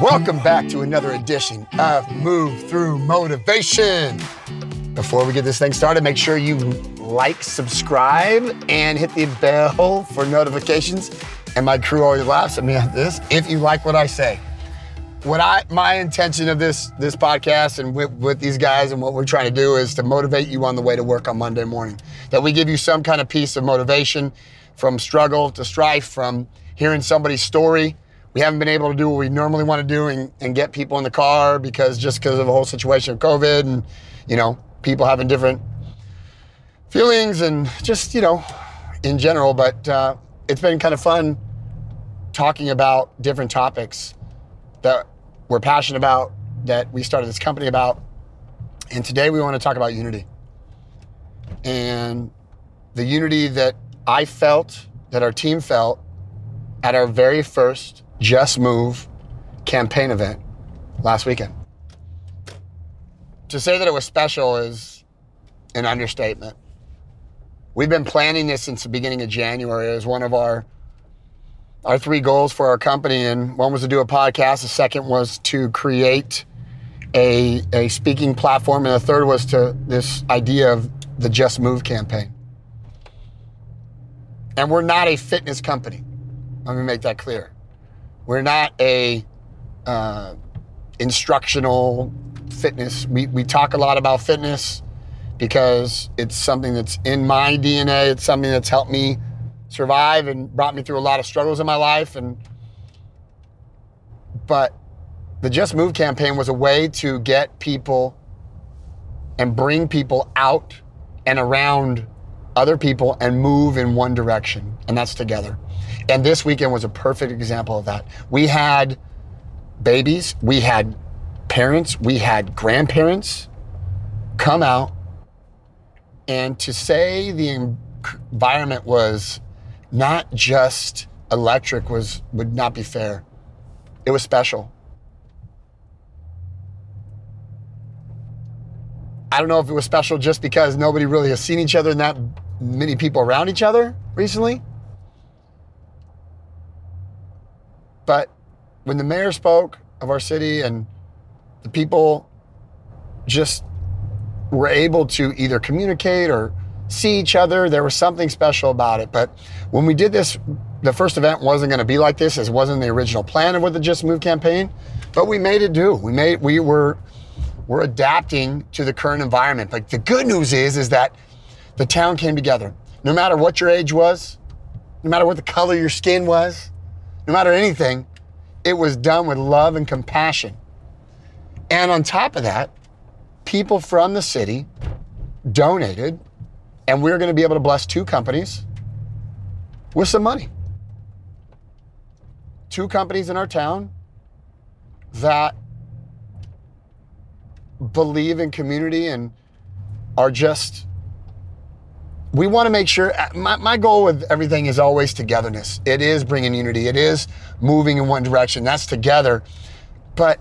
Welcome back to another edition of Move Through Motivation. Before we get this thing started, make sure you like, subscribe, and hit the bell for notifications. And my crew always laughs at me at this. If you like what I say, what I my intention of this this podcast and with, with these guys and what we're trying to do is to motivate you on the way to work on Monday morning. That we give you some kind of piece of motivation from struggle to strife, from hearing somebody's story we haven't been able to do what we normally want to do and, and get people in the car because just because of the whole situation of COVID and, you know, people having different feelings and just, you know, in general. But uh, it's been kind of fun talking about different topics that we're passionate about, that we started this company about. And today we want to talk about unity. And the unity that I felt, that our team felt at our very first just Move campaign event last weekend. To say that it was special is an understatement. We've been planning this since the beginning of January. It was one of our our three goals for our company, and one was to do a podcast. The second was to create a, a speaking platform, and the third was to this idea of the Just Move campaign. And we're not a fitness company. Let me make that clear. We're not a uh, instructional fitness. We, we talk a lot about fitness because it's something that's in my DNA. It's something that's helped me survive and brought me through a lot of struggles in my life. And but the Just Move campaign was a way to get people and bring people out and around other people and move in one direction, and that's together. And this weekend was a perfect example of that. We had babies, we had parents, we had grandparents come out. And to say the environment was not just electric was would not be fair. It was special. I don't know if it was special just because nobody really has seen each other and that many people around each other recently. But when the mayor spoke of our city and the people just were able to either communicate or see each other, there was something special about it. But when we did this, the first event wasn't going to be like this. It wasn't the original plan of what the Just Move campaign, but we made it do. We made we were we're adapting to the current environment. But the good news is is that the town came together. No matter what your age was, no matter what the color your skin was, no matter anything, it was done with love and compassion. And on top of that, people from the city donated, and we're going to be able to bless two companies with some money. Two companies in our town that believe in community and are just we want to make sure uh, my, my goal with everything is always togetherness. It is bringing unity. It is moving in one direction. That's together. But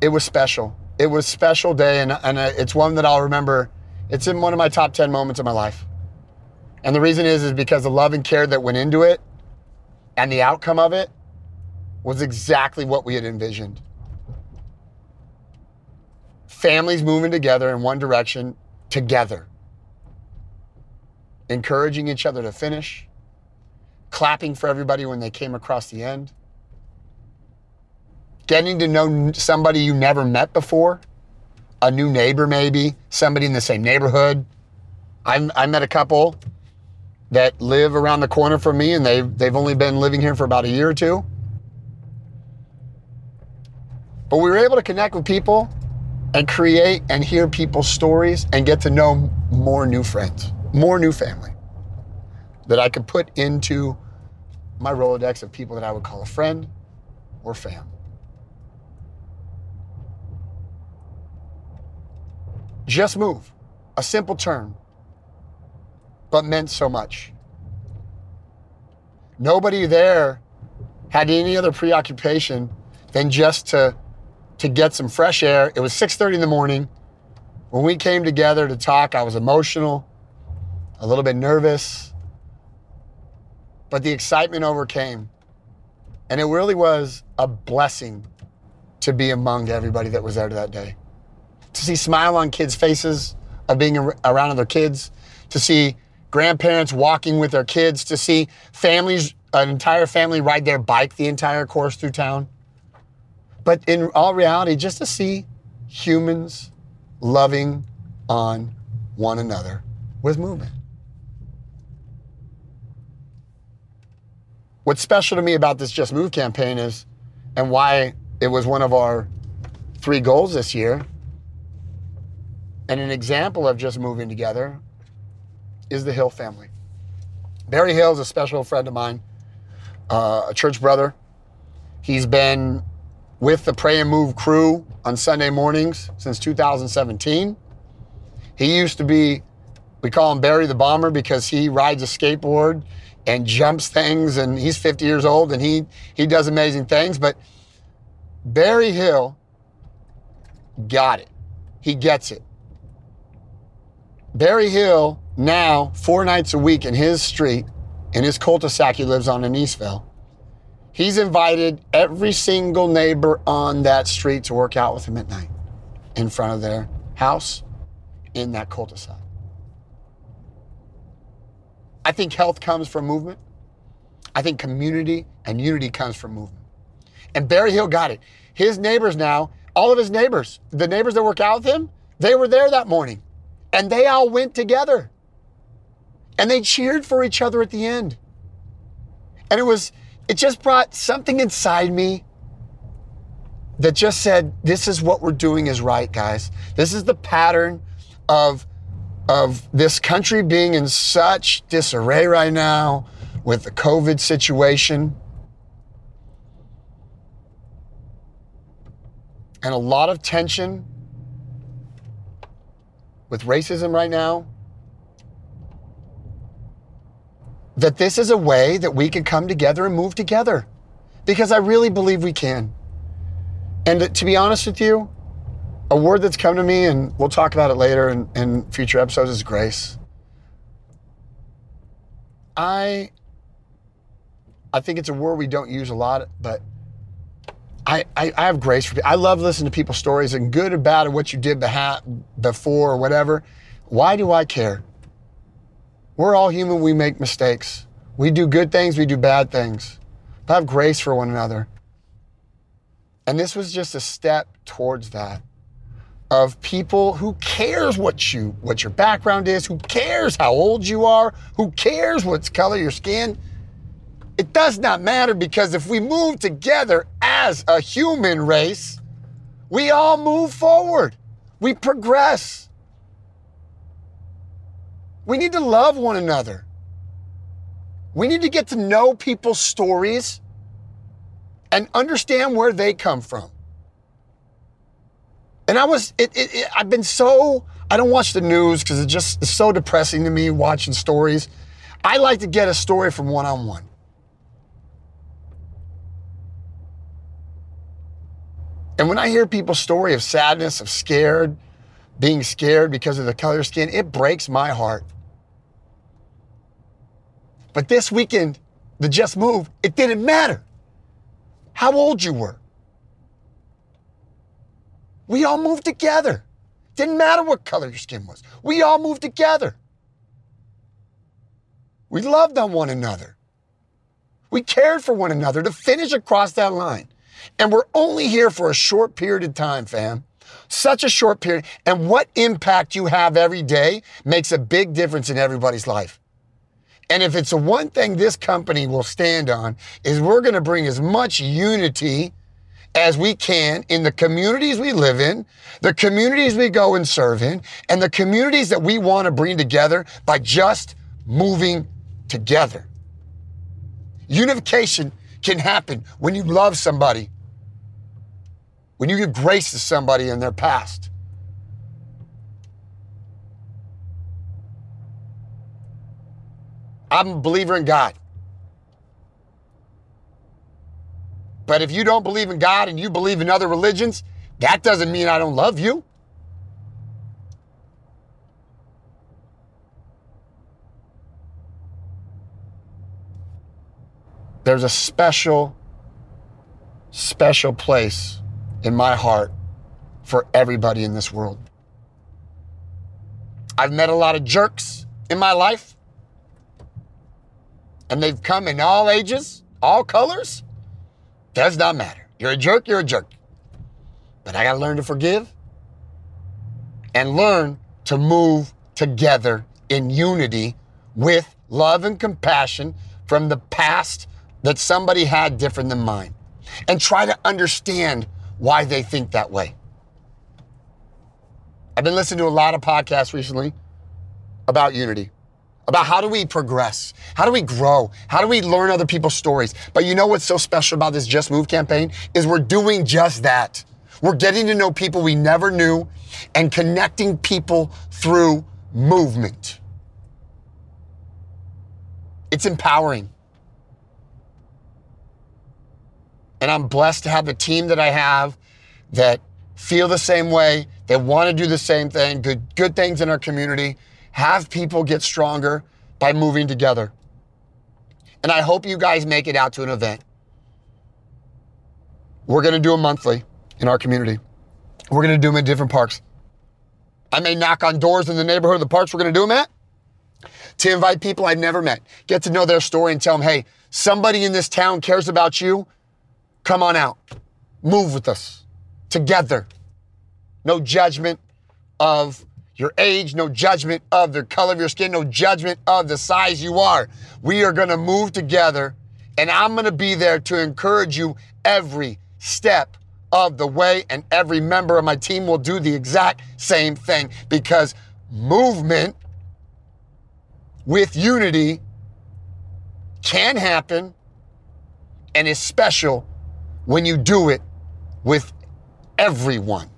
it was special. It was special day and, and uh, it's one that i'll remember. It's in one of my top 10 moments of my life. And the reason is is because the love and care that went into it and the outcome of it was exactly what we had envisioned. Families moving together in one direction together, encouraging each other to finish, clapping for everybody when they came across the end, getting to know somebody you never met before, a new neighbor maybe, somebody in the same neighborhood. I, I met a couple that live around the corner from me and they've, they've only been living here for about a year or two. But we were able to connect with people and create and hear people's stories and get to know more new friends, more new family that I could put into my Rolodex of people that I would call a friend or fam. Just move, a simple term, but meant so much. Nobody there had any other preoccupation than just to to get some fresh air. It was 6:30 in the morning. When we came together to talk, I was emotional, a little bit nervous, but the excitement overcame. And it really was a blessing to be among everybody that was there that day. To see smile on kids' faces of being around other kids, to see grandparents walking with their kids, to see families, an entire family ride their bike the entire course through town. But in all reality, just to see humans loving on one another with movement. What's special to me about this Just Move campaign is, and why it was one of our three goals this year, and an example of just moving together is the Hill family. Barry Hill is a special friend of mine, uh, a church brother. He's been with the Pray and Move crew on Sunday mornings since 2017. He used to be, we call him Barry the Bomber because he rides a skateboard and jumps things and he's 50 years old and he he does amazing things but Barry Hill got it. He gets it. Barry Hill now four nights a week in his street in his cul-de-sac he lives on in Eastville. He's invited every single neighbor on that street to work out with him at night in front of their house in that cul-de-sac. I think health comes from movement. I think community and unity comes from movement. And Barry Hill got it. His neighbors now, all of his neighbors, the neighbors that work out with him, they were there that morning and they all went together and they cheered for each other at the end. And it was, it just brought something inside me that just said, this is what we're doing is right, guys. This is the pattern of of this country being in such disarray right now with the COVID situation. And a lot of tension with racism right now. That this is a way that we can come together and move together because I really believe we can. And to be honest with you, a word that's come to me, and we'll talk about it later in, in future episodes, is grace. I I think it's a word we don't use a lot, but I, I, I have grace for people. I love listening to people's stories and good or bad or what you did beha- before or whatever. Why do I care? We're all human. We make mistakes. We do good things. We do bad things. But have grace for one another. And this was just a step towards that of people who cares what you what your background is, who cares how old you are, who cares what color your skin. It does not matter because if we move together as a human race, we all move forward. We progress. We need to love one another. We need to get to know people's stories and understand where they come from. And I was, it, it, it, I've been so, I don't watch the news because it just is so depressing to me watching stories. I like to get a story from one on one. And when I hear people's story of sadness, of scared, being scared because of the color of skin, it breaks my heart. But this weekend, the Just Move, it didn't matter how old you were. We all moved together. Didn't matter what color your skin was. We all moved together. We loved on one another. We cared for one another to finish across that line. And we're only here for a short period of time, fam. Such a short period. And what impact you have every day makes a big difference in everybody's life. And if it's the one thing this company will stand on is we're going to bring as much unity as we can in the communities we live in, the communities we go and serve in, and the communities that we want to bring together by just moving together. Unification can happen when you love somebody, when you give grace to somebody in their past. I'm a believer in God. But if you don't believe in God and you believe in other religions, that doesn't mean I don't love you. There's a special special place in my heart for everybody in this world. I've met a lot of jerks in my life, and they've come in all ages, all colors. Does not matter. You're a jerk, you're a jerk. But I got to learn to forgive and learn to move together in unity with love and compassion from the past that somebody had different than mine and try to understand why they think that way. I've been listening to a lot of podcasts recently about unity, about how do we progress? How do we grow? How do we learn other people's stories? But you know what's so special about this Just Move campaign is we're doing just that. We're getting to know people we never knew and connecting people through movement. It's empowering. And I'm blessed to have the team that I have that feel the same way, that want to do the same thing, good, good things in our community, have people get stronger by moving together. And I hope you guys make it out to an event. We're going to do a monthly in our community. We're going to do them in different parks. I may knock on doors in the neighborhood of the parks we're going to do them at to invite people I've never met, get to know their story and tell them, hey, somebody in this town cares about you. Come on out. Move with us together. No judgment of your age, no judgment of the color of your skin, no judgment of the size you are. We are going to move together, and I'm going to be there to encourage you every step of the way, and every member of my team will do the exact same thing because movement with unity can happen and is special when you do it with everyone.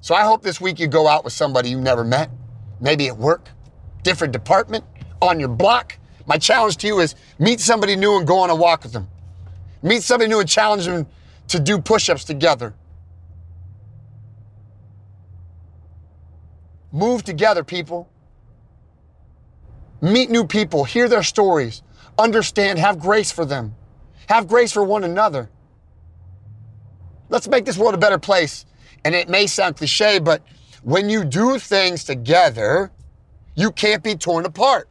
So I hope this week you go out with somebody you never met, maybe at work, different department, on your block. My challenge to you is meet somebody new and go on a walk with them. Meet somebody new and challenge them to do push ups together. Move together, people. Meet new people, hear their stories, understand, have grace for them, have grace for one another. Let's make this world a better place. And it may sound cliche, but when you do things together, you can't be torn apart.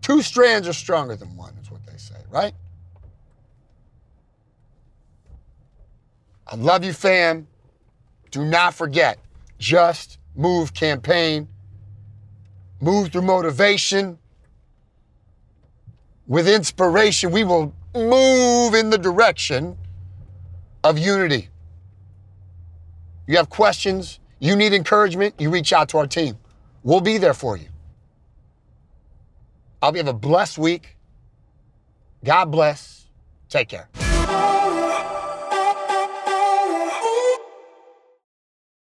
Two strands are stronger than one, is what they say, right? I love you, fam. Do not forget, just move campaign, move through motivation. With inspiration, we will move in the direction of unity. You have questions, you need encouragement, you reach out to our team. We'll be there for you. I hope you have a blessed week. God bless. Take care.